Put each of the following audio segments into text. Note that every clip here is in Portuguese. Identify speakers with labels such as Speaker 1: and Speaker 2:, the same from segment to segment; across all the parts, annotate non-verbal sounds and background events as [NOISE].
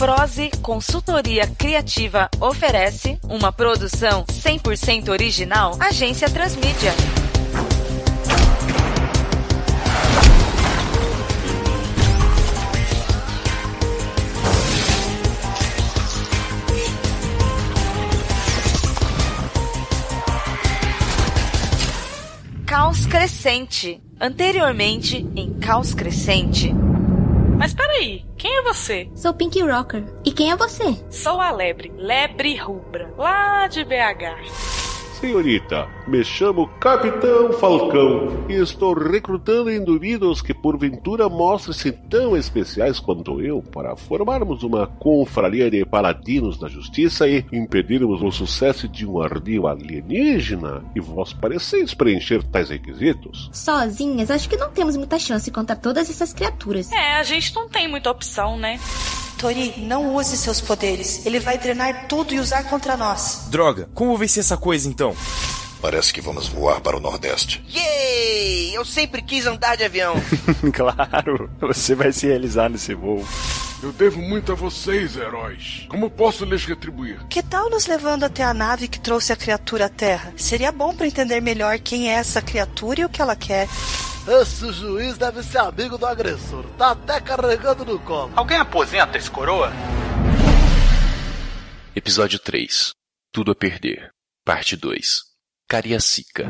Speaker 1: Prose Consultoria Criativa oferece uma produção 100% original Agência Transmídia. Caos Crescente. Anteriormente em Caos Crescente.
Speaker 2: É você?
Speaker 3: Sou Pink Rocker. E quem é você?
Speaker 2: Sou a Lebre, Lebre Rubra, lá de BH.
Speaker 4: Senhorita, me chamo Capitão Falcão e estou recrutando indivíduos que porventura mostrem-se tão especiais quanto eu para formarmos uma confraria de paladinos da justiça e impedirmos o sucesso de um ardil alienígena. E vós pareceis preencher tais requisitos?
Speaker 3: Sozinhas, acho que não temos muita chance contra todas essas criaturas.
Speaker 2: É, a gente não tem muita opção, né?
Speaker 5: Tori, não use seus poderes. Ele vai drenar tudo e usar contra nós.
Speaker 6: Droga, como vai ser essa coisa então?
Speaker 7: Parece que vamos voar para o Nordeste.
Speaker 8: Yay! Eu sempre quis andar de avião. [LAUGHS]
Speaker 9: claro, você vai se realizar nesse voo.
Speaker 10: Eu devo muito a vocês, heróis. Como posso lhes retribuir?
Speaker 5: Que tal nos levando até a nave que trouxe a criatura à Terra? Seria bom para entender melhor quem é essa criatura e o que ela quer.
Speaker 11: Esse juiz deve ser amigo do agressor. Tá até carregando no colo.
Speaker 12: Alguém aposenta esse coroa?
Speaker 13: Episódio 3 Tudo a Perder Parte 2 Cariacica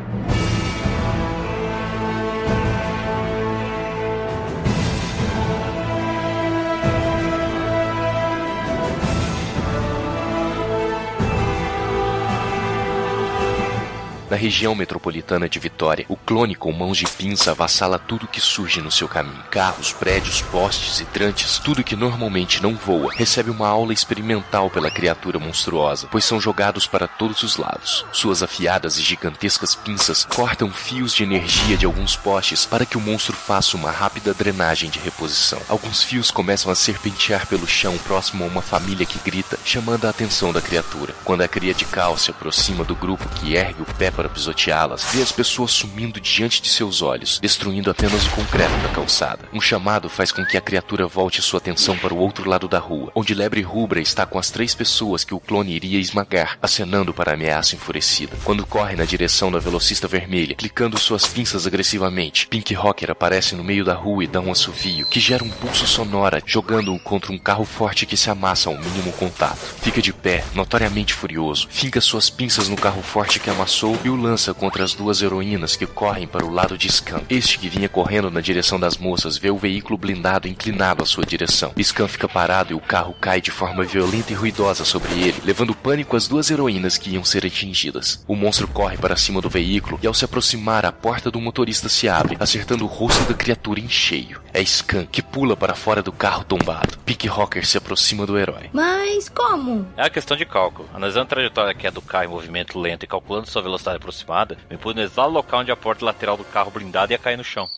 Speaker 13: Na região metropolitana de Vitória, o clone com mãos de pinça avassala tudo que surge no seu caminho. Carros, prédios, postes, hidrantes, tudo que normalmente não voa, recebe uma aula experimental pela criatura monstruosa, pois são jogados para todos os lados. Suas afiadas e gigantescas pinças cortam fios de energia de alguns postes para que o monstro faça uma rápida drenagem de reposição. Alguns fios começam a serpentear pelo chão próximo a uma família que grita, chamando a atenção da criatura. Quando a cria de cal se aproxima do grupo que ergue o pé para pisoteá-las, vê as pessoas sumindo diante de seus olhos, destruindo apenas o concreto da calçada. Um chamado faz com que a criatura volte sua atenção para o outro lado da rua, onde Lebre Rubra está com as três pessoas que o clone iria esmagar, acenando para a ameaça enfurecida. Quando corre na direção da velocista vermelha, clicando suas pinças agressivamente, Pink Rocker aparece no meio da rua e dá um assovio, que gera um pulso sonora, jogando-o contra um carro forte que se amassa ao mínimo contato. Fica de pé, notoriamente furioso, finca suas pinças no carro forte que amassou e lança contra as duas heroínas que correm para o lado de Scan. Este que vinha correndo na direção das moças vê o veículo blindado inclinado à sua direção. Scan fica parado e o carro cai de forma violenta e ruidosa sobre ele, levando pânico às duas heroínas que iam ser atingidas. O monstro corre para cima do veículo e ao se aproximar, a porta do motorista se abre, acertando o rosto da criatura em cheio. É Scan que pula para fora do carro tombado. Pink Rocker se aproxima do herói.
Speaker 3: Mas como?
Speaker 12: É uma questão de cálculo. Analisando a trajetória que é do carro em movimento lento e calculando sua velocidade aproximada, me pus no exato local onde a porta lateral do carro blindado ia cair no chão.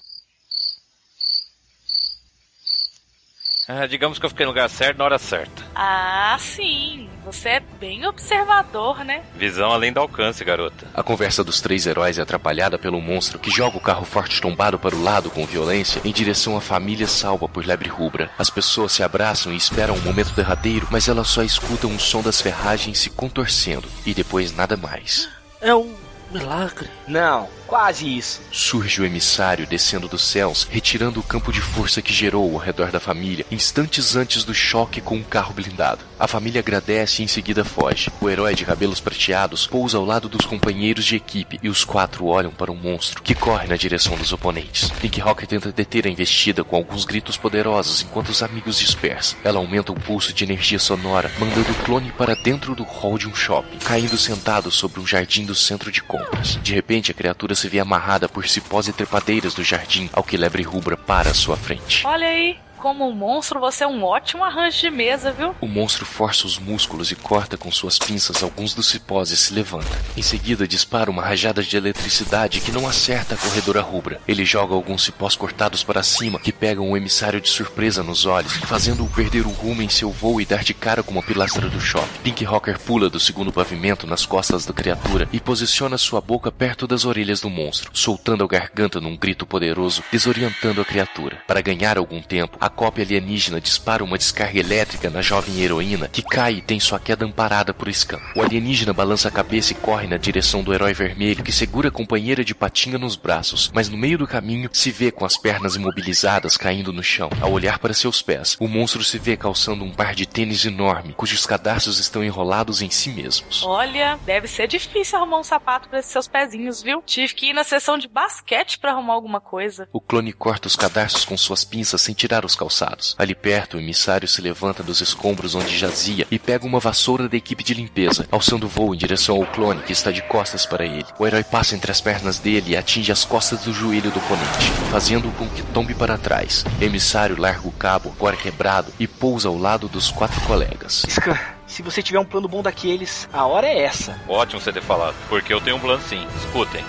Speaker 12: É, digamos que eu fiquei no lugar certo na hora certa.
Speaker 2: Ah, sim. Você é bem observador, né?
Speaker 12: Visão além do alcance, garota.
Speaker 13: A conversa dos três heróis é atrapalhada pelo monstro que joga o carro forte tombado para o lado com violência em direção à família salva por Lebre Rubra. As pessoas se abraçam e esperam um momento derradeiro, mas elas só escutam o som das ferragens se contorcendo e depois nada mais.
Speaker 11: É um milagre.
Speaker 8: Não, quase isso.
Speaker 13: Surge o emissário descendo dos céus, retirando o campo de força que gerou ao redor da família, instantes antes do choque com um carro blindado. A família agradece e em seguida foge. O herói de cabelos prateados pousa ao lado dos companheiros de equipe e os quatro olham para o monstro, que corre na direção dos oponentes. Pink Rocker tenta deter a investida com alguns gritos poderosos enquanto os amigos dispersam. Ela aumenta o pulso de energia sonora, mandando o clone para dentro do hall de um shopping, caindo sentado sobre um jardim do centro de compras. De repente, a criatura se vê amarrada por cipós e trepadeiras do jardim, ao que Lebre Rubra para à sua frente.
Speaker 2: Olha aí, como um monstro, você é um ótimo arranjo de mesa, viu?
Speaker 13: O monstro força os músculos e corta com suas pinças alguns dos cipós e se levanta. Em seguida, dispara uma rajada de eletricidade que não acerta a corredora rubra. Ele joga alguns cipós cortados para cima que pegam o emissário de surpresa nos olhos, fazendo-o perder o rumo em seu voo e dar de cara com uma pilastra do shopping. Pink Rocker pula do segundo pavimento nas costas da criatura e posiciona sua boca perto das orelhas do monstro, soltando a garganta num grito poderoso, desorientando a criatura. Para ganhar algum tempo, a cópia alienígena dispara uma descarga elétrica na jovem heroína, que cai e tem sua queda amparada por Scan. O alienígena balança a cabeça e corre na direção do herói vermelho, que segura a companheira de patinha nos braços, mas no meio do caminho se vê com as pernas imobilizadas caindo no chão. Ao olhar para seus pés, o monstro se vê calçando um par de tênis enorme, cujos cadarços estão enrolados em si mesmos.
Speaker 2: Olha, deve ser difícil arrumar um sapato para esses seus pezinhos, viu? Tive que ir na sessão de basquete para arrumar alguma coisa.
Speaker 13: O clone corta os cadarços com suas pinças sem tirar os calçados. Ali perto, o emissário se levanta dos escombros onde jazia e pega uma vassoura da equipe de limpeza, alçando voo em direção ao clone que está de costas para ele. O herói passa entre as pernas dele e atinge as costas do joelho do oponente, fazendo-o com que tombe para trás. O emissário larga o cabo, agora quebrado, e pousa ao lado dos quatro colegas.
Speaker 8: Scan, se você tiver um plano bom daqueles, a hora é essa.
Speaker 12: Ótimo você ter falado, porque eu tenho um plano sim. Escutem.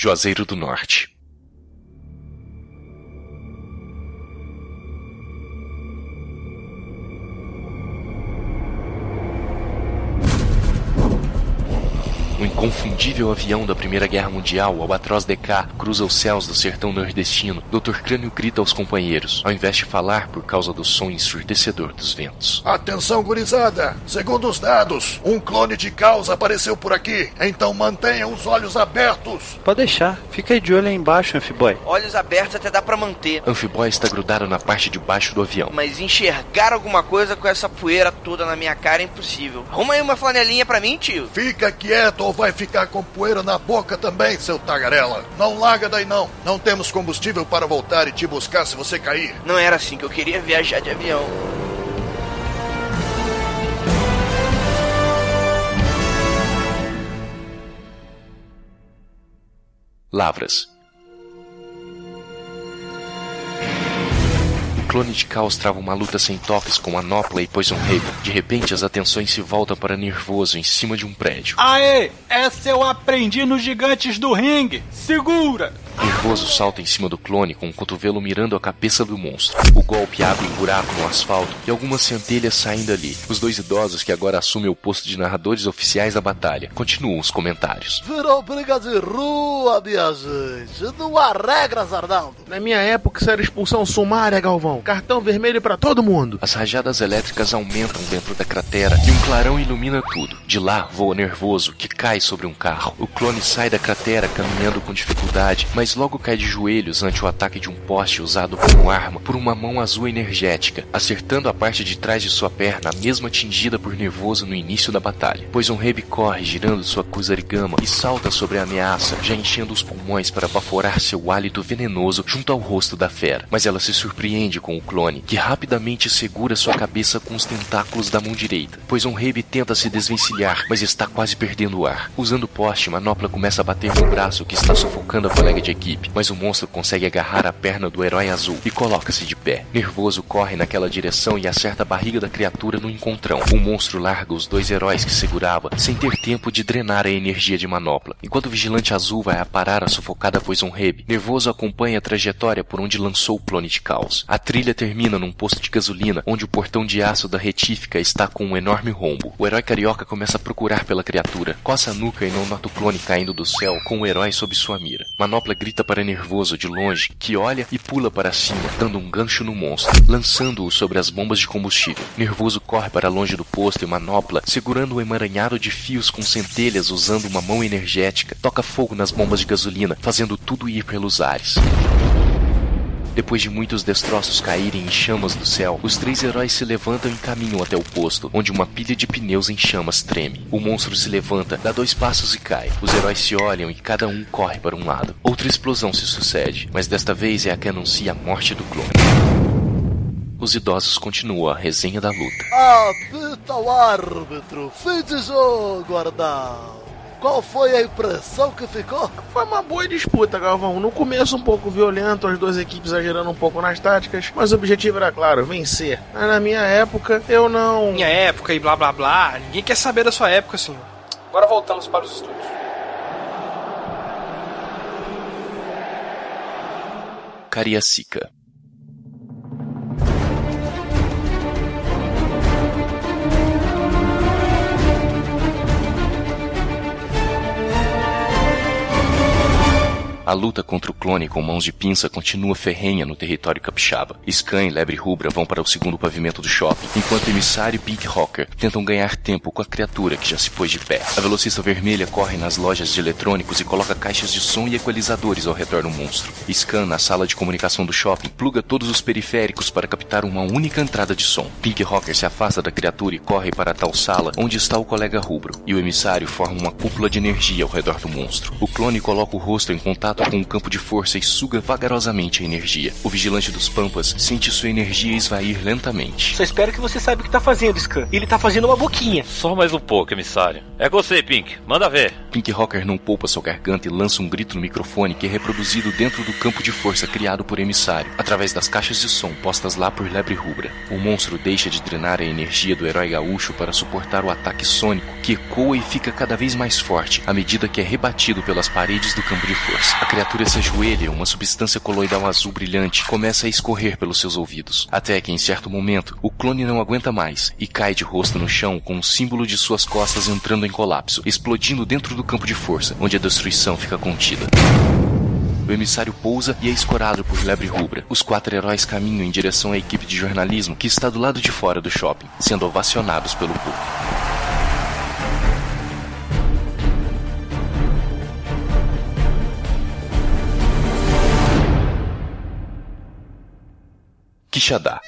Speaker 13: Juazeiro do Norte. Inconfundível avião da Primeira Guerra Mundial, o Albatross DK, cruza os céus do sertão nordestino. Dr. Crânio grita aos companheiros, ao invés de falar por causa do som ensurdecedor dos ventos.
Speaker 7: Atenção, gurizada! Segundo os dados, um clone de caos apareceu por aqui, então mantenham os olhos abertos.
Speaker 9: Pode deixar, fica aí de olho aí embaixo, Amphiboy.
Speaker 8: Olhos abertos até dá pra manter.
Speaker 13: Amphiboy está grudado na parte de baixo do avião.
Speaker 8: Mas enxergar alguma coisa com essa poeira toda na minha cara é impossível. Arruma aí uma flanelinha pra mim, tio.
Speaker 7: Fica quieto ou vai ficar com poeira na boca também, seu tagarela. Não larga daí não. Não temos combustível para voltar e te buscar se você cair.
Speaker 8: Não era assim que eu queria viajar de avião.
Speaker 13: Lavras. Clone de Caos trava uma luta sem toques com Manopla e Poison Raven. De repente, as atenções se voltam para Nervoso em cima de um prédio.
Speaker 14: Aê! Essa eu aprendi nos gigantes do ringue! Segura!
Speaker 13: Nervoso salta em cima do clone com o cotovelo mirando a cabeça do monstro. O golpe abre um buraco no asfalto e algumas centelhas saem dali. Os dois idosos que agora assumem o posto de narradores oficiais da batalha continuam os comentários.
Speaker 11: Virou briga de rua, minha gente. Não há regras, Arnaldo.
Speaker 15: Na minha época, isso era expulsão sumária, Galvão. Cartão vermelho para todo mundo.
Speaker 13: As rajadas elétricas aumentam dentro da cratera e um clarão ilumina tudo. De lá voa nervoso, que cai sobre um carro. O clone sai da cratera caminhando com dificuldade, mas logo cai de joelhos ante o ataque de um poste usado como arma por uma mão azul energética, acertando a parte de trás de sua perna, a mesma atingida por nervoso no início da batalha. Pois um rebe corre girando sua Kusarigama e salta sobre a ameaça, já enchendo os pulmões para baforar seu hálito venenoso junto ao rosto da fera. Mas ela se surpreende com o clone, que rapidamente segura sua cabeça com os tentáculos da mão direita. Pois um rebe tenta se desvencilhar, mas está quase perdendo o ar. Usando o poste, Manopla começa a bater no braço que está sufocando a colega de equipe, mas o monstro consegue agarrar a perna do herói azul e coloca-se de pé. Nervoso corre naquela direção e acerta a barriga da criatura no encontrão. O monstro larga os dois heróis que segurava, sem ter tempo de drenar a energia de manopla. Enquanto o vigilante azul vai aparar a sufocada Poison Rebe, Nervoso acompanha a trajetória por onde lançou o clone de caos. A trilha termina num posto de gasolina, onde o portão de aço da retífica está com um enorme rombo. O herói carioca começa a procurar pela criatura, coça a nuca e não nota o clone caindo do céu com o herói sob sua mira. Manopla grita para nervoso de longe, que olha e pula para cima, dando um gancho no monstro, lançando-o sobre as bombas de combustível. Nervoso corre para longe do posto e manopla, segurando um emaranhado de fios com centelhas usando uma mão energética, toca fogo nas bombas de gasolina, fazendo tudo ir pelos ares. Depois de muitos destroços caírem em chamas do céu, os três heróis se levantam e caminham até o posto, onde uma pilha de pneus em chamas treme. O monstro se levanta, dá dois passos e cai. Os heróis se olham e cada um corre para um lado. Outra explosão se sucede, mas desta vez é a que anuncia a morte do clone. Os idosos continuam a resenha da luta.
Speaker 11: Apita o árbitro. Fim de jogo. Qual foi a impressão que ficou?
Speaker 15: Foi uma boa disputa, Galvão. No começo um pouco violento, as duas equipes exagerando um pouco nas táticas, mas o objetivo era claro, vencer. Mas na minha época, eu não.
Speaker 14: Minha época e blá blá blá. Ninguém quer saber da sua época, senhor. Agora voltamos para os estudos.
Speaker 13: Cariacica. A luta contra o clone com mãos de pinça continua ferrenha no território capixaba. Scan e Lebre Rubra vão para o segundo pavimento do shopping, enquanto emissário e Pink Rocker tentam ganhar tempo com a criatura que já se pôs de pé. A velocista vermelha corre nas lojas de eletrônicos e coloca caixas de som e equalizadores ao redor do monstro. Scan, na sala de comunicação do shopping, pluga todos os periféricos para captar uma única entrada de som. Pink Rocker se afasta da criatura e corre para tal sala onde está o colega rubro, e o emissário forma uma cúpula de energia ao redor do monstro. O clone coloca o rosto em contato com o campo de força e suga vagarosamente a energia. O vigilante dos Pampas sente sua energia esvair lentamente.
Speaker 16: Só espero que você saiba o que tá fazendo, Scan. Ele tá fazendo uma boquinha.
Speaker 12: Só mais um pouco, emissário. É você, Pink. Manda ver.
Speaker 13: Pink Rocker não poupa sua garganta e lança um grito no microfone que é reproduzido dentro do campo de força criado por emissário, através das caixas de som postas lá por Lebre Rubra. O monstro deixa de drenar a energia do herói gaúcho para suportar o ataque sônico, que ecoa e fica cada vez mais forte à medida que é rebatido pelas paredes do campo de força. Criatura se ajoelha uma substância coloidal azul brilhante começa a escorrer pelos seus ouvidos, até que em certo momento o clone não aguenta mais e cai de rosto no chão com o símbolo de suas costas entrando em colapso, explodindo dentro do campo de força, onde a destruição fica contida. O emissário pousa e é escorado por Lebre Rubra. Os quatro heróis caminham em direção à equipe de jornalismo que está do lado de fora do shopping, sendo ovacionados pelo público. Quixadá.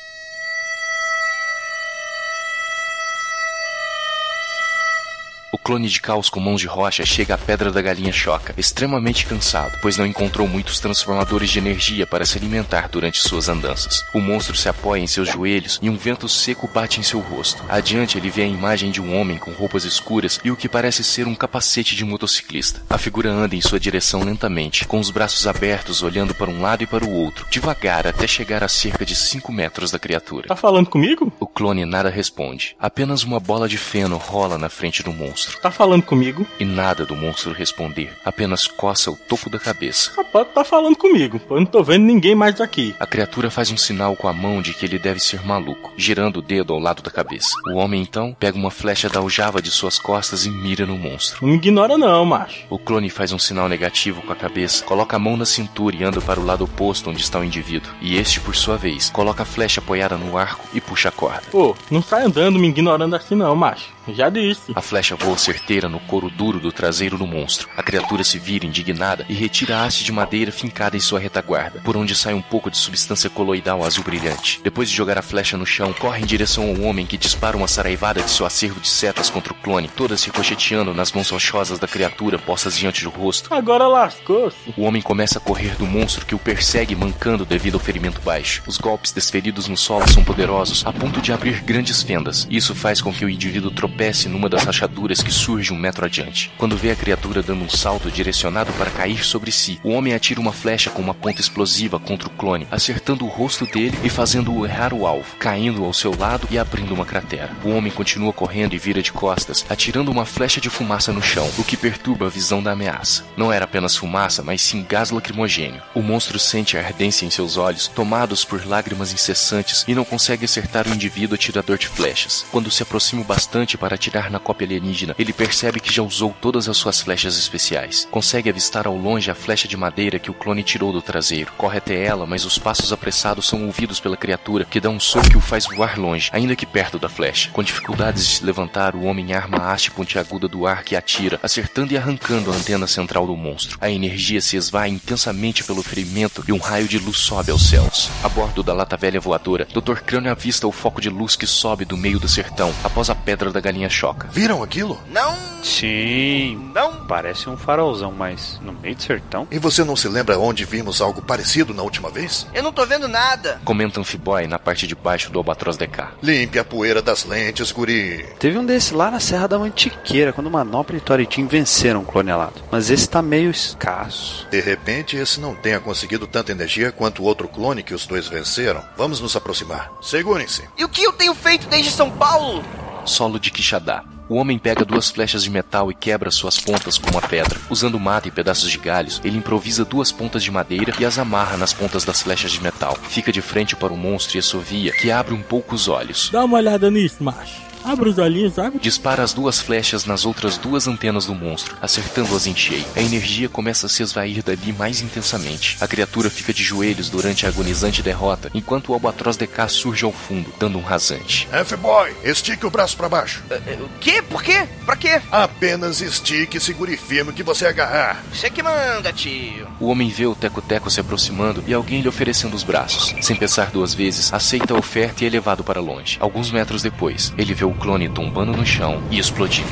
Speaker 13: Clone de caos com mãos de rocha chega à Pedra da Galinha Choca, extremamente cansado, pois não encontrou muitos transformadores de energia para se alimentar durante suas andanças. O monstro se apoia em seus joelhos e um vento seco bate em seu rosto. Adiante ele vê a imagem de um homem com roupas escuras e o que parece ser um capacete de motociclista. A figura anda em sua direção lentamente, com os braços abertos, olhando para um lado e para o outro, devagar até chegar a cerca de 5 metros da criatura.
Speaker 16: Tá falando comigo?
Speaker 13: O clone nada responde. Apenas uma bola de feno rola na frente do monstro.
Speaker 16: Tá falando comigo?
Speaker 13: E nada do monstro responder, apenas coça o topo da cabeça.
Speaker 16: Rapaz, tá falando comigo. Eu não tô vendo ninguém mais aqui.
Speaker 13: A criatura faz um sinal com a mão de que ele deve ser maluco, girando o dedo ao lado da cabeça. O homem então pega uma flecha da aljava de suas costas e mira no monstro.
Speaker 16: Não me ignora não, macho.
Speaker 13: O clone faz um sinal negativo com a cabeça, coloca a mão na cintura e anda para o lado oposto onde está o indivíduo. E este, por sua vez, coloca a flecha apoiada no arco e puxa a corda.
Speaker 16: Pô, não sai andando me ignorando assim não, macho. Já disse.
Speaker 13: A flecha voa certeira no couro duro do traseiro do monstro. A criatura se vira indignada e retira a haste de madeira fincada em sua retaguarda, por onde sai um pouco de substância coloidal azul brilhante. Depois de jogar a flecha no chão, corre em direção ao homem que dispara uma saraivada de seu acervo de setas contra o clone, todas ricocheteando nas mãos rochosas da criatura postas diante do rosto.
Speaker 16: Agora lascou-se.
Speaker 13: O homem começa a correr do monstro que o persegue mancando devido ao ferimento baixo. Os golpes desferidos no solo são poderosos, a ponto de abrir grandes fendas. Isso faz com que o indivíduo tropece numa das rachaduras que surge um metro adiante. Quando vê a criatura dando um salto direcionado para cair sobre si, o homem atira uma flecha com uma ponta explosiva contra o clone, acertando o rosto dele e fazendo-o errar o alvo, caindo ao seu lado e abrindo uma cratera. O homem continua correndo e vira de costas, atirando uma flecha de fumaça no chão, o que perturba a visão da ameaça. Não era apenas fumaça, mas sim gás lacrimogênio. O monstro sente a ardência em seus olhos, tomados por lágrimas incessantes, e não consegue acertar o indivíduo atirador de flechas. Quando se aproxima bastante para atirar na cópia alienígena, ele percebe que já usou todas as suas flechas especiais. Consegue avistar ao longe a flecha de madeira que o clone tirou do traseiro. Corre até ela, mas os passos apressados são ouvidos pela criatura, que dá um soco que o faz voar longe, ainda que perto da flecha. Com dificuldades de se levantar, o homem arma a haste pontiaguda do ar que atira, acertando e arrancando a antena central do monstro. A energia se esvai intensamente pelo ferimento e um raio de luz sobe aos céus. A bordo da lata velha voadora, Dr. Crânio avista o foco de luz que sobe do meio do sertão, após a pedra da galinha choca.
Speaker 7: Viram aquilo?
Speaker 8: Não!
Speaker 9: Sim.
Speaker 8: Não!
Speaker 9: Parece um farolzão, mas no meio do sertão?
Speaker 7: E você não se lembra onde vimos algo parecido na última vez?
Speaker 8: Eu não tô vendo nada.
Speaker 13: Comenta Amphiboy na parte de baixo do Albatroz DK.
Speaker 7: Limpe a poeira das lentes, guri.
Speaker 9: Teve um desse lá na Serra da Mantiqueira, quando Manopla e Toritim venceram o clone alado. Mas esse tá meio escasso.
Speaker 7: De repente, esse não tenha conseguido tanta energia quanto o outro clone que os dois venceram. Vamos nos aproximar. Segurem-se.
Speaker 8: E o que eu tenho feito desde São Paulo?
Speaker 13: Solo de Quixadá. O homem pega duas flechas de metal e quebra suas pontas com uma pedra. Usando mata e pedaços de galhos, ele improvisa duas pontas de madeira e as amarra nas pontas das flechas de metal. Fica de frente para o monstro e assovia, que abre um pouco os olhos.
Speaker 16: Dá uma olhada nisso, macho. Abre os olhinhos, abre.
Speaker 13: Dispara as duas flechas nas outras duas antenas do monstro, acertando-as em cheio. A energia começa a se esvair dali mais intensamente. A criatura fica de joelhos durante a agonizante derrota, enquanto o Albatroz DK surge ao fundo, dando um rasante.
Speaker 7: F-Boy, estique o braço para baixo.
Speaker 8: O quê? Por quê? Pra quê?
Speaker 7: Apenas estique e segure firme o que você agarrar.
Speaker 8: Você que manda, tio.
Speaker 13: O homem vê o Teco-Teco se aproximando e alguém lhe oferecendo os braços. Sem pensar duas vezes, aceita a oferta e é levado para longe. Alguns metros depois, ele vê o clone tombando no chão e explodindo.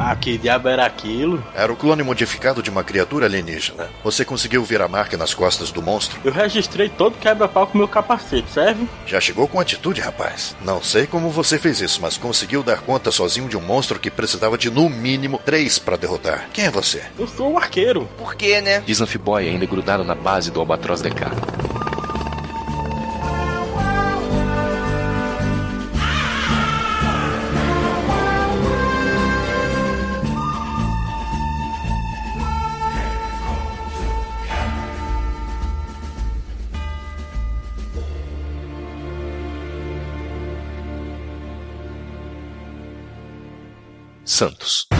Speaker 16: Ah, que diabo era aquilo?
Speaker 7: Era o clone modificado de uma criatura alienígena. Você conseguiu ver a marca nas costas do monstro?
Speaker 16: Eu registrei todo quebra-pau com meu capacete, serve?
Speaker 7: Já chegou com atitude, rapaz. Não sei como você fez isso, mas conseguiu dar conta sozinho de um monstro que precisava de no mínimo três para derrotar. Quem é você?
Speaker 16: Eu sou o arqueiro.
Speaker 8: Por quê, né?
Speaker 13: Diz Amphiboy ainda grudado na base do Albatroz DK. Santos.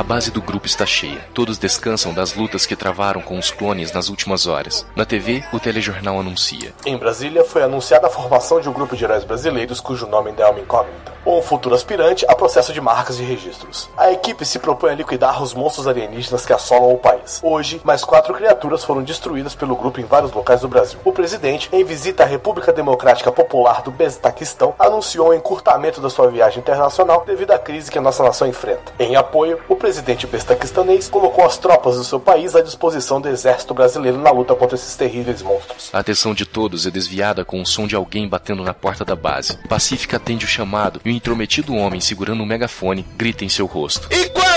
Speaker 13: A base do grupo está cheia. Todos descansam das lutas que travaram com os clones nas últimas horas. Na TV, o telejornal anuncia.
Speaker 17: Em Brasília, foi anunciada a formação de um grupo de heróis brasileiros cujo nome ainda é uma incógnita. Um futuro aspirante a processo de marcas e registros. A equipe se propõe a liquidar os monstros alienígenas que assolam o país. Hoje, mais quatro criaturas foram destruídas pelo grupo em vários locais do Brasil. O presidente, em visita à República Democrática Popular do Bezaquistão, anunciou o encurtamento da sua viagem internacional devido à crise que a nossa nação enfrenta. Em apoio, o presidente bezaquistanês colocou as tropas do seu país à disposição do exército brasileiro na luta contra esses terríveis monstros.
Speaker 13: A atenção de todos é desviada com o som de alguém batendo na porta da base. Pacífica atende o chamado e o intrometido homem segurando um megafone grita em seu rosto.
Speaker 11: E quer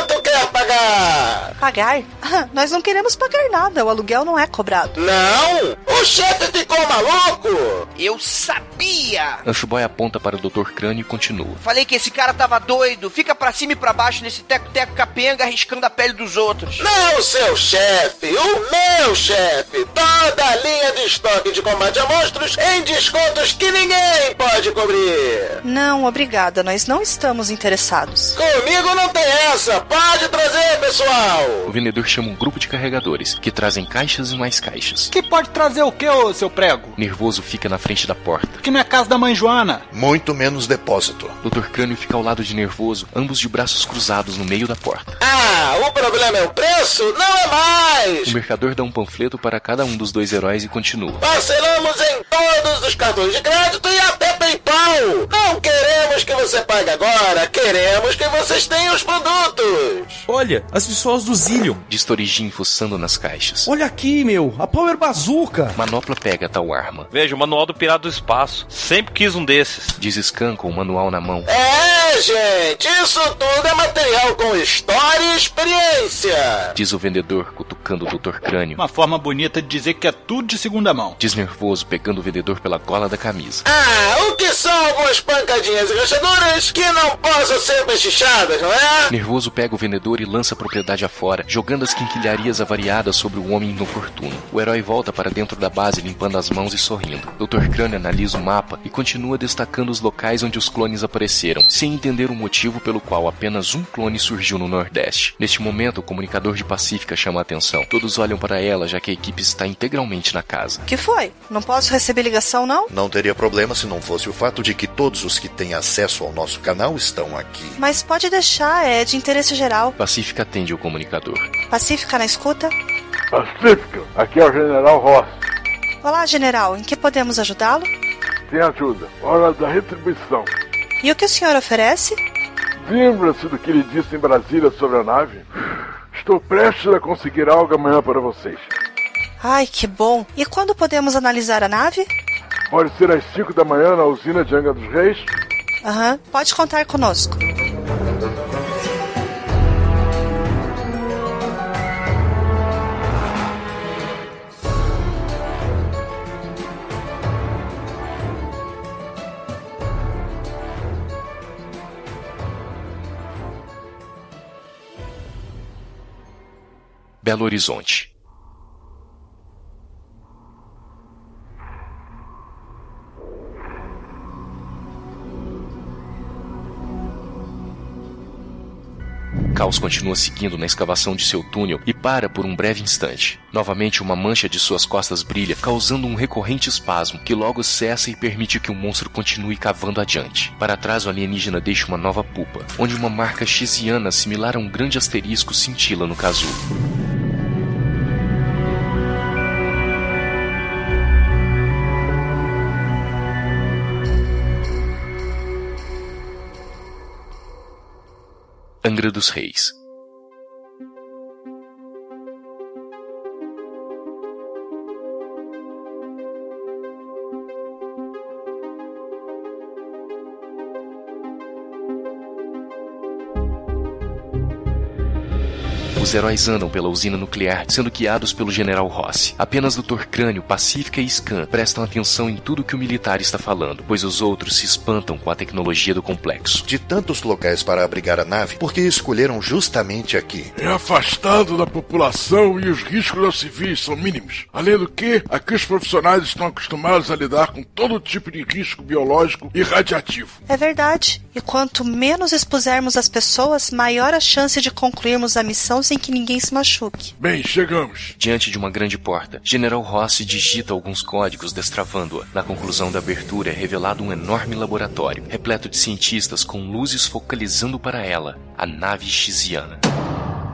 Speaker 11: pagar?
Speaker 5: Ah, [LAUGHS] Nós não queremos pagar nada, o aluguel não é cobrado.
Speaker 11: Não! O chefe ficou maluco!
Speaker 8: Eu sabia!
Speaker 13: Amphiboy aponta para o Dr. Crânio e continua.
Speaker 8: Falei que esse cara tava doido. Fica pra cima e pra baixo nesse teco-teco capenga arriscando a pele dos outros.
Speaker 11: Não seu chefe, o meu chefe! Toda a linha de estoque de combate a monstros em descontos que ninguém pode cobrir!
Speaker 5: Não, obrigada, nós não estamos interessados.
Speaker 11: Comigo não tem essa! Pode trazer, pessoal!
Speaker 13: O vendedor chama um grupo de carregadores, que trazem caixas e mais caixas.
Speaker 18: Que pode trazer o que, ô seu prego?
Speaker 13: Nervoso fica na frente da porta.
Speaker 18: Que não é casa da mãe Joana.
Speaker 7: Muito menos depósito.
Speaker 13: Dr. Crânio fica ao lado de Nervoso, ambos de braços cruzados no meio da porta.
Speaker 11: Ah, o problema é o preço? Não é mais!
Speaker 13: O mercador dá um panfleto para cada um dos dois heróis e continua.
Speaker 11: Parcelamos em todos os cartões de crédito e até PayPal! Não queremos que você pague agora, queremos que vocês tenham os produtos!
Speaker 6: Olha, as pessoas do Zillion.
Speaker 13: Diz Torijin fuçando nas caixas.
Speaker 6: Olha aqui, meu, a Power Bazooka.
Speaker 13: Manopla pega tal arma.
Speaker 12: Veja, o manual do Pirata do Espaço. Sempre quis um desses.
Speaker 13: Diz Scan com o manual na mão.
Speaker 11: É, gente, isso tudo é material com história e experiência!
Speaker 13: Diz o vendedor, cutucando o Dr. Crânio.
Speaker 18: Uma forma bonita de dizer que é tudo de segunda mão.
Speaker 13: Diz nervoso, pegando o vendedor pela gola da camisa.
Speaker 11: Ah, o que são algumas pancadinhas e rachaduras que não possam ser bexichadas, não é?
Speaker 13: Nervoso pega o vendedor e lança a propriedade afora, jogando as quinquilharias avariadas sobre o homem inoportuno. O herói volta para dentro da base, limpando as mãos e sorrindo. Dr. Crânio analisa o mapa e continua destacando os locais onde os clones apareceram, sem entender o motivo pelo qual apenas um clone surgiu no Nordeste. Neste momento, o comunicador de Pacífica chama a atenção. Todos olham para ela, já que a equipe está integralmente na casa.
Speaker 5: Que foi? Não posso receber ligação, não?
Speaker 7: Não teria problema se não fosse o fato de que todos os que têm acesso ao nosso canal estão aqui.
Speaker 5: Mas pode deixar, é de interesse geral.
Speaker 13: Pacífica atende o comunicador.
Speaker 5: Pacífica na escuta?
Speaker 10: Pacífica, aqui é o General Ross.
Speaker 5: Olá, general, em que podemos ajudá-lo?
Speaker 10: Tem ajuda. Hora da retribuição.
Speaker 5: E o que o senhor oferece?
Speaker 10: Lembra-se do que ele disse em Brasília sobre a nave? Estou prestes a conseguir algo amanhã para vocês.
Speaker 5: Ai, que bom. E quando podemos analisar a nave?
Speaker 10: Pode ser às 5 da manhã na usina de Anga dos Reis?
Speaker 5: Aham, pode contar conosco.
Speaker 13: Belo Horizonte. Caos continua seguindo na escavação de seu túnel e para por um breve instante. Novamente, uma mancha de suas costas brilha, causando um recorrente espasmo que logo cessa e permite que o monstro continue cavando adiante. Para trás, o alienígena deixa uma nova pupa, onde uma marca xiziana similar a um grande asterisco cintila no casulo. Angra dos Reis. Os heróis andam pela usina nuclear, sendo guiados pelo General Rossi. Apenas Dr. Crânio, Pacífica e Scan prestam atenção em tudo que o militar está falando, pois os outros se espantam com a tecnologia do complexo.
Speaker 7: De tantos locais para abrigar a nave, por que escolheram justamente aqui?
Speaker 10: É afastado da população e os riscos aos civis são mínimos. Além do que, aqui os profissionais estão acostumados a lidar com todo tipo de risco biológico e radiativo.
Speaker 5: É verdade. E quanto menos expusermos as pessoas, maior a chance de concluirmos a missão sem que ninguém se machuque.
Speaker 10: Bem, chegamos.
Speaker 13: Diante de uma grande porta, General Rossi digita alguns códigos destravando-a. Na conclusão da abertura é revelado um enorme laboratório, repleto de cientistas com luzes focalizando para ela, a nave xiziana.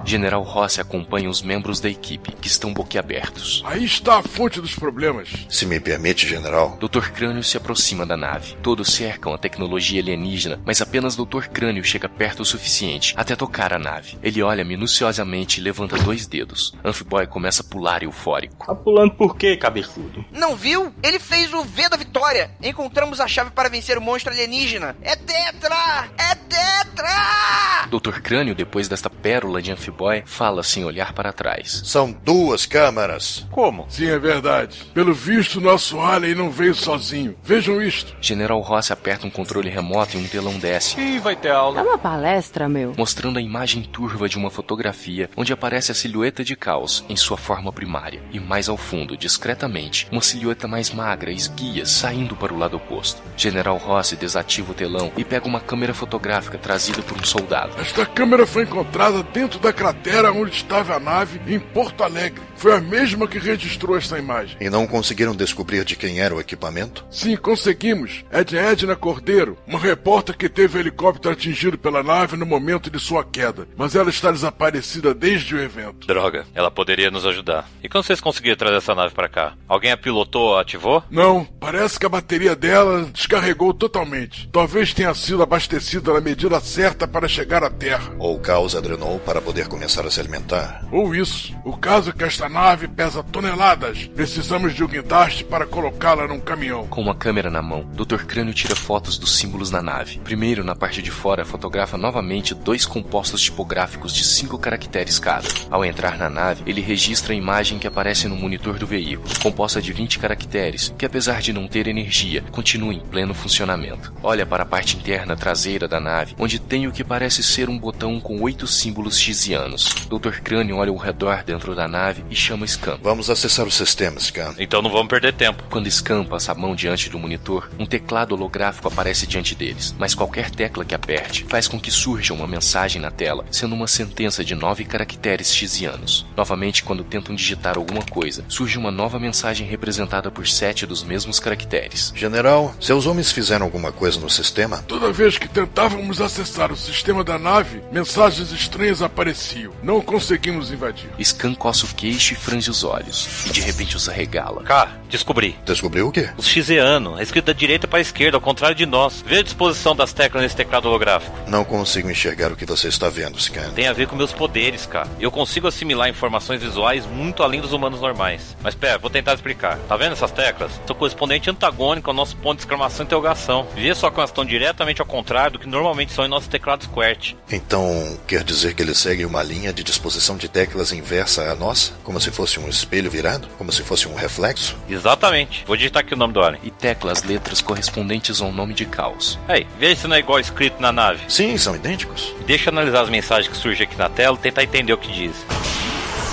Speaker 13: General Rossi acompanha os membros da equipe, que estão boquiabertos.
Speaker 10: Aí está a fonte dos problemas.
Speaker 7: Se me permite, general.
Speaker 13: Dr. Crânio se aproxima da nave. Todos cercam a tecnologia alienígena, mas apenas Dr. Crânio chega perto o suficiente até tocar a nave. Ele olha minuciosamente e levanta dois dedos. Amphiboy começa a pular eufórico.
Speaker 16: Tá pulando por quê, cabeçudo?
Speaker 8: Não viu? Ele fez o V da vitória. Encontramos a chave para vencer o monstro alienígena. É Tetra! É Tetra!
Speaker 13: Dr. Crânio, depois desta pérola de Amphiboy, fala sem olhar para trás.
Speaker 7: São duas câmaras.
Speaker 12: Como?
Speaker 10: Sim, é verdade. Pelo visto, nosso alien não veio sozinho. Vejam isto.
Speaker 13: General Rossi aperta um controle remoto e um telão desce.
Speaker 14: Ih, vai ter aula.
Speaker 19: É uma palestra, meu.
Speaker 13: Mostrando a imagem turva de uma fotografia onde aparece a silhueta de Caos em sua forma primária. E mais ao fundo, discretamente, uma silhueta mais magra, esguia, saindo para o lado oposto. General Rossi desativa o telão e pega uma câmera fotográfica trazida por um soldado.
Speaker 10: Esta câmera foi encontrada dentro da cratera onde estava a nave em Porto Alegre. Foi a mesma que registrou esta imagem.
Speaker 7: E não conseguiram descobrir de quem era o equipamento?
Speaker 10: Sim, conseguimos. É de Edna Cordeiro, uma repórter que teve o helicóptero atingido pela nave no momento de sua queda. Mas ela está desaparecida desde o evento.
Speaker 12: Droga, ela poderia nos ajudar. E quando vocês conseguiram trazer essa nave para cá? Alguém a pilotou, ativou?
Speaker 10: Não, parece que a bateria dela descarregou totalmente. Talvez tenha sido abastecida na medida certa para chegar à Terra.
Speaker 7: Ou o caos adrenou para poder começar a se alimentar.
Speaker 10: Ou isso. O caso é que esta nave pesa toneladas. Precisamos de um guindaste para colocá-la num caminhão.
Speaker 13: Com uma câmera na mão, Dr. Crânio tira fotos dos símbolos na nave. Primeiro, na parte de fora, fotografa novamente dois compostos tipográficos de cinco caracteres cada. Ao entrar na nave, ele registra a imagem que aparece no monitor do veículo, composta de 20 caracteres, que apesar de não ter energia, continua em pleno funcionamento. Olha para a parte interna traseira da nave, onde tem o que parece ser um botão com oito símbolos xizianos. Dr. Crânio olha ao redor dentro da nave e chama Scan.
Speaker 7: Vamos acessar o sistema, Scan.
Speaker 12: Então não vamos perder tempo.
Speaker 13: Quando Scan passa a mão diante do monitor, um teclado holográfico aparece diante deles, mas qualquer tecla que aperte faz com que surja uma mensagem na tela, sendo uma sentença de nove caracteres xizianos. Novamente, quando tentam digitar alguma coisa, surge uma nova mensagem representada por sete dos mesmos caracteres.
Speaker 7: General, seus homens fizeram alguma coisa no sistema?
Speaker 10: Toda vez que tentávamos acessar o sistema da nave, mensagens estranhas apareciam. Não conseguimos invadir.
Speaker 13: Scan coça o queixo e franze os olhos, e de repente os arregala.
Speaker 12: Cá, descobri.
Speaker 7: Descobriu o quê?
Speaker 12: Os xizeano, é escrito da direita para a esquerda, ao contrário de nós. Vê a disposição das teclas nesse teclado holográfico.
Speaker 7: Não consigo enxergar o que você está vendo, Scan.
Speaker 12: Tem a ver com meus poderes, cara. Eu consigo assimilar informações visuais muito além dos humanos normais. Mas pera, vou tentar explicar. Tá vendo essas teclas? São correspondente antagônico ao nosso ponto de exclamação e interrogação. Vê só que elas estão diretamente ao contrário do que normalmente são em nossos teclados QWERTY.
Speaker 7: Então, quer dizer que eles seguem uma linha de disposição de teclas inversa à nossa? Como se fosse um espelho virado? Como se fosse um reflexo?
Speaker 12: Exatamente. Vou digitar aqui o nome do alien.
Speaker 13: E tecla as letras correspondentes ao nome de caos.
Speaker 12: Ei, vê se não é igual escrito na nave.
Speaker 7: Sim, são idênticos.
Speaker 12: Deixa eu analisar as mensagens que surgem aqui na tela e tentar entender o que diz.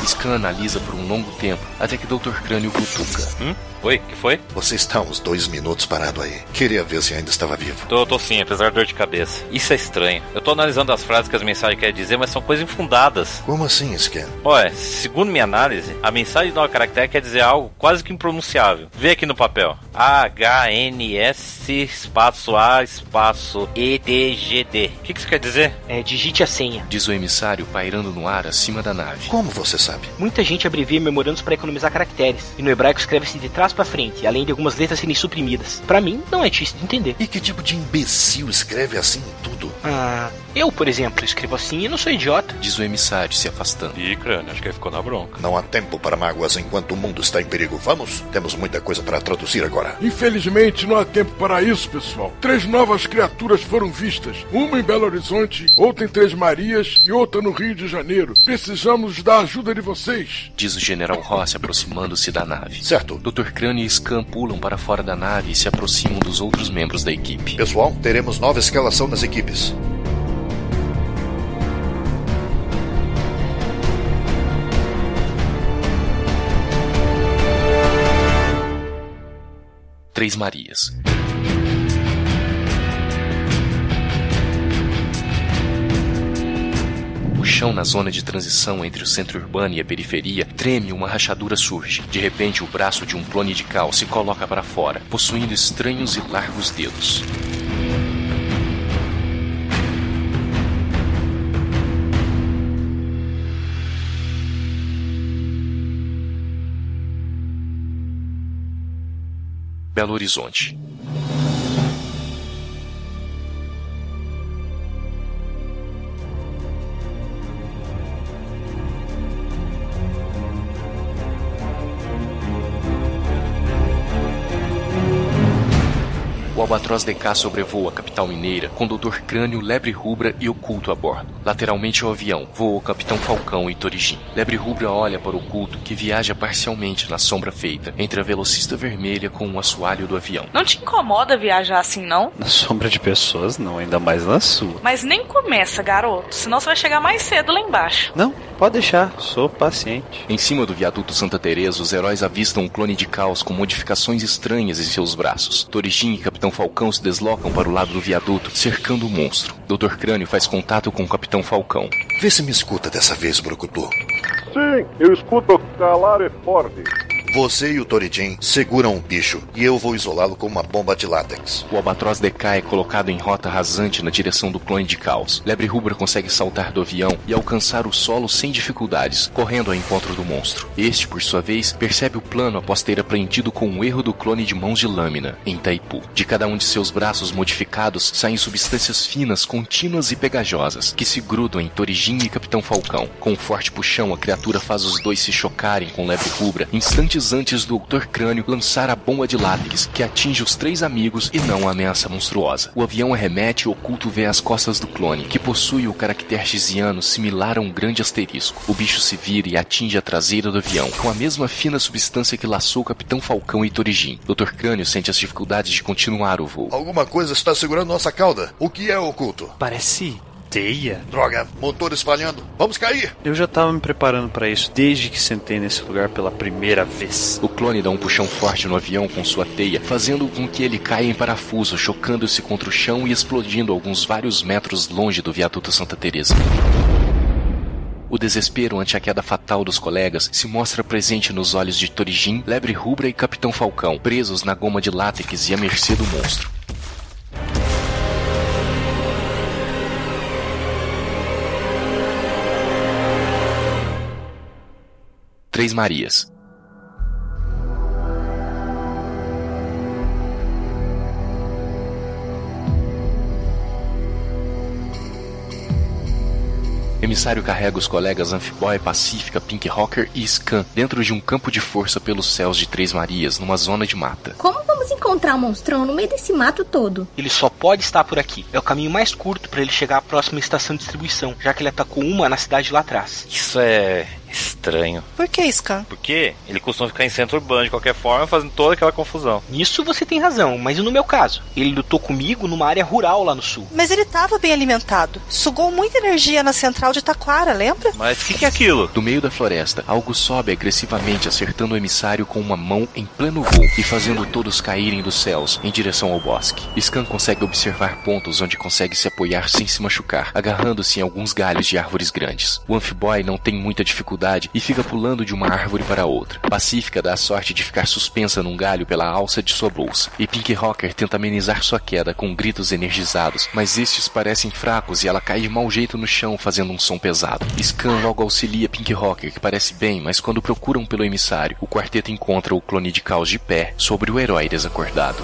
Speaker 13: Scan analisa por um longo tempo, até que Dr. Crânio cutuca.
Speaker 12: Hum? Oi, que foi?
Speaker 7: Você está uns dois minutos parado aí. Queria ver se ainda estava vivo.
Speaker 12: Tô, tô sim, apesar da dor de cabeça. Isso é estranho. Eu tô analisando as frases que as mensagens querem dizer, mas são coisas infundadas.
Speaker 7: Como assim, Scan?
Speaker 12: Olha, segundo minha análise, a mensagem de nova caractere quer dizer algo quase que impronunciável. Vê aqui no papel. H-N-S espaço A espaço E-D-G-D. O que, que isso quer dizer?
Speaker 14: É, digite a senha.
Speaker 13: Diz o emissário pairando no ar acima da nave.
Speaker 7: Como você sabe?
Speaker 14: Muita gente abrevia memorandos para economizar caracteres. E no hebraico escreve-se de trás para frente, além de algumas letras serem suprimidas. Para mim, não é difícil de entender.
Speaker 7: E que tipo de imbecil escreve assim tudo?
Speaker 14: Ah, eu, por exemplo, escrevo assim e não sou idiota.
Speaker 13: Diz o emissário se afastando.
Speaker 12: Ih, crânio, acho que ele ficou na bronca.
Speaker 7: Não há tempo para mágoas enquanto o mundo está em perigo. Vamos? Temos muita coisa para traduzir agora.
Speaker 10: Infelizmente, não há tempo para isso, pessoal. Três novas criaturas foram vistas. Uma em Belo Horizonte, outra em Três Marias e outra no Rio de Janeiro. Precisamos da ajuda de vocês.
Speaker 13: Diz o General Ross aproximando-se da nave.
Speaker 7: Certo.
Speaker 13: Dr. Crânio e Scan pulam para fora da nave e se aproximam dos outros membros da equipe.
Speaker 7: Pessoal, teremos nova escalação nas equipes.
Speaker 13: Três Marias. Chão na zona de transição entre o centro urbano e a periferia treme uma rachadura surge. De repente, o braço de um clone de cal se coloca para fora, possuindo estranhos e largos dedos. Belo Horizonte. Albatroz DK sobrevoa a capital mineira com Dr. Crânio, Lebre Rubra e Oculto a bordo. Lateralmente ao avião, voa o Capitão Falcão e Torijin. Lebre Rubra olha para o Oculto, que viaja parcialmente na sombra feita entre a velocista vermelha com o assoalho do avião.
Speaker 2: Não te incomoda viajar assim, não?
Speaker 9: Na sombra de pessoas, não, ainda mais na sua.
Speaker 2: Mas nem começa, garoto, senão você vai chegar mais cedo lá embaixo.
Speaker 9: Não, pode deixar, sou paciente.
Speaker 13: Em cima do viaduto Santa Teresa, os heróis avistam um clone de caos com modificações estranhas em seus braços. Torijin e Capitão Falcão se deslocam para o lado do viaduto, cercando o monstro. Dr. Crânio faz contato com o Capitão Falcão.
Speaker 7: Vê se me escuta dessa vez, Brucutu.
Speaker 4: Sim, eu escuto calar é forte.
Speaker 7: Você e o Torijin seguram um bicho e eu vou isolá-lo com uma bomba de látex.
Speaker 13: O Albatroz decai colocado em rota rasante na direção do clone de caos. Lebre Rubra consegue saltar do avião e alcançar o solo sem dificuldades, correndo ao encontro do monstro. Este, por sua vez, percebe o plano após ter aprendido com o erro do clone de mãos de lâmina, em Taipu. De cada um de seus braços modificados saem substâncias finas, contínuas e pegajosas, que se grudam em Torijin e Capitão Falcão. Com um forte puxão, a criatura faz os dois se chocarem com Lebre Rubra, instantes antes do Dr. Crânio lançar a bomba de látex, que atinge os três amigos e não a ameaça monstruosa. O avião arremete e oculto vê as costas do clone, que possui o caractere xiziano similar a um grande asterisco. O bicho se vira e atinge a traseira do avião, com a mesma fina substância que laçou o Capitão Falcão e Torijin. Dr. Crânio sente as dificuldades de continuar o voo.
Speaker 7: Alguma coisa está segurando nossa cauda. O que é oculto?
Speaker 9: Parece teia.
Speaker 7: Droga, motores falhando. Vamos cair!
Speaker 9: Eu já tava me preparando para isso desde que sentei nesse lugar pela primeira vez.
Speaker 13: O clone dá um puxão forte no avião com sua teia, fazendo com que ele caia em parafuso, chocando-se contra o chão e explodindo alguns vários metros longe do viaduto Santa Teresa. O desespero ante a queda fatal dos colegas se mostra presente nos olhos de Torijin, Lebre Rubra e Capitão Falcão, presos na goma de látex e à mercê do monstro. Três Marias. Emissário carrega os colegas Amphiboy, Pacífica, Pink Rocker e Scan dentro de um campo de força pelos céus de Três Marias, numa zona de mata.
Speaker 3: Como vamos encontrar o monstrão no meio desse mato todo?
Speaker 14: Ele só pode estar por aqui. É o caminho mais curto para ele chegar à próxima estação de distribuição, já que ele atacou uma na cidade lá atrás.
Speaker 12: Isso é estranho.
Speaker 5: Por que, Scan?
Speaker 12: Porque ele costuma ficar em centro urbano de qualquer forma, fazendo toda aquela confusão.
Speaker 14: Nisso você tem razão, mas e no meu caso? Ele lutou comigo numa área rural lá no sul.
Speaker 5: Mas ele estava bem alimentado. Sugou muita energia na central de Taquara, lembra?
Speaker 12: Mas o que, que é aquilo?
Speaker 13: Do meio da floresta, algo sobe agressivamente, acertando o emissário com uma mão em pleno voo e fazendo todos caírem dos céus em direção ao bosque. Scan consegue observar pontos onde consegue se apoiar sem se machucar, agarrando-se em alguns galhos de árvores grandes. O Amphiboy não tem muita dificuldade e fica pulando de uma árvore para outra. Pacífica dá a sorte de ficar suspensa num galho pela alça de sua bolsa, e Pink Rocker tenta amenizar sua queda com gritos energizados, mas estes parecem fracos e ela cai de mau jeito no chão fazendo um som pesado. Scan logo auxilia Pink Rocker, que parece bem, mas quando procuram pelo emissário, o quarteto encontra o clone de caos de pé sobre o herói desacordado.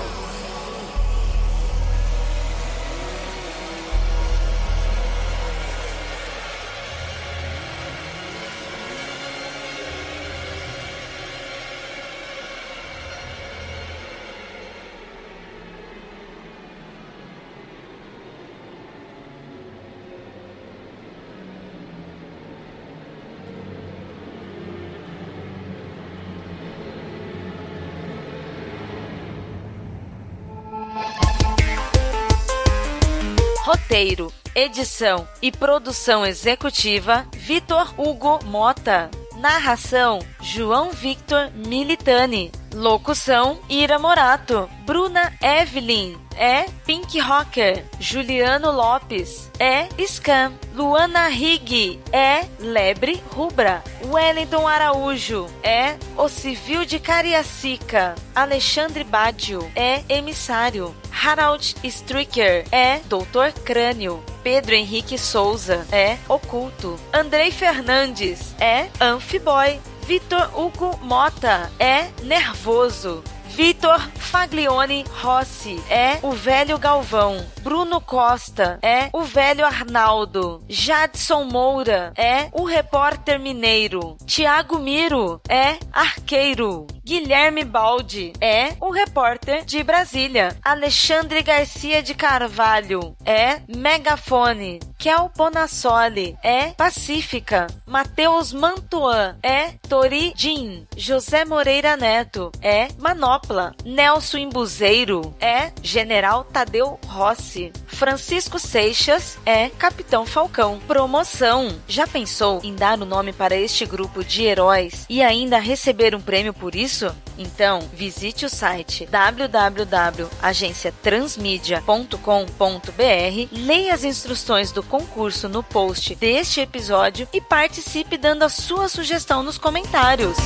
Speaker 1: Roteiro, edição e produção executiva: Vitor Hugo Mota. Narração: João Victor Militani. Locução: Ira Morato. Bruna Evelyn é Pink Rocker. Juliano Lopes é Scam. Luana Higg é Lebre Rubra. Wellington Araújo é O Civil de Cariacica. Alexandre Badio é Emissário. Harald Stricker é Doutor Crânio. Pedro Henrique Souza é Oculto. Andrei Fernandes é Amphiboy. Vitor Hugo Mota é Nervoso. Vitor Faglione Rossi é o velho Galvão. Bruno Costa é o velho Arnaldo. Jadson Moura é o repórter mineiro. Tiago Miro é arqueiro. Guilherme Baldi é o repórter de Brasília. Alexandre Garcia de Carvalho é megafone. Kel Bonassoli é Pacífica. Matheus Mantuan é Tori Jean. José Moreira Neto é Manopla. Nelson Imbuzeiro é General Tadeu Rossi. Francisco Seixas é Capitão Falcão. Promoção. Já pensou em dar o nome para este grupo de heróis e ainda receber um prêmio por isso? Então, visite o site www.agenciatransmedia.com.br, leia as instruções do concurso no post deste episódio e participe dando a sua sugestão nos comentários.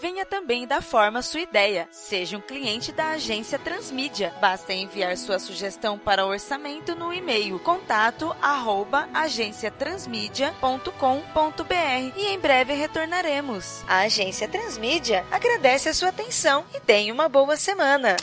Speaker 1: Venha também dar forma à sua ideia. Seja um cliente da agência Transmídia. Basta enviar sua sugestão para orçamento no e-mail contato arroba agenciatransmedia.com.br e em breve retornaremos. A agência Transmídia agradece a sua atenção e tenha uma boa semana.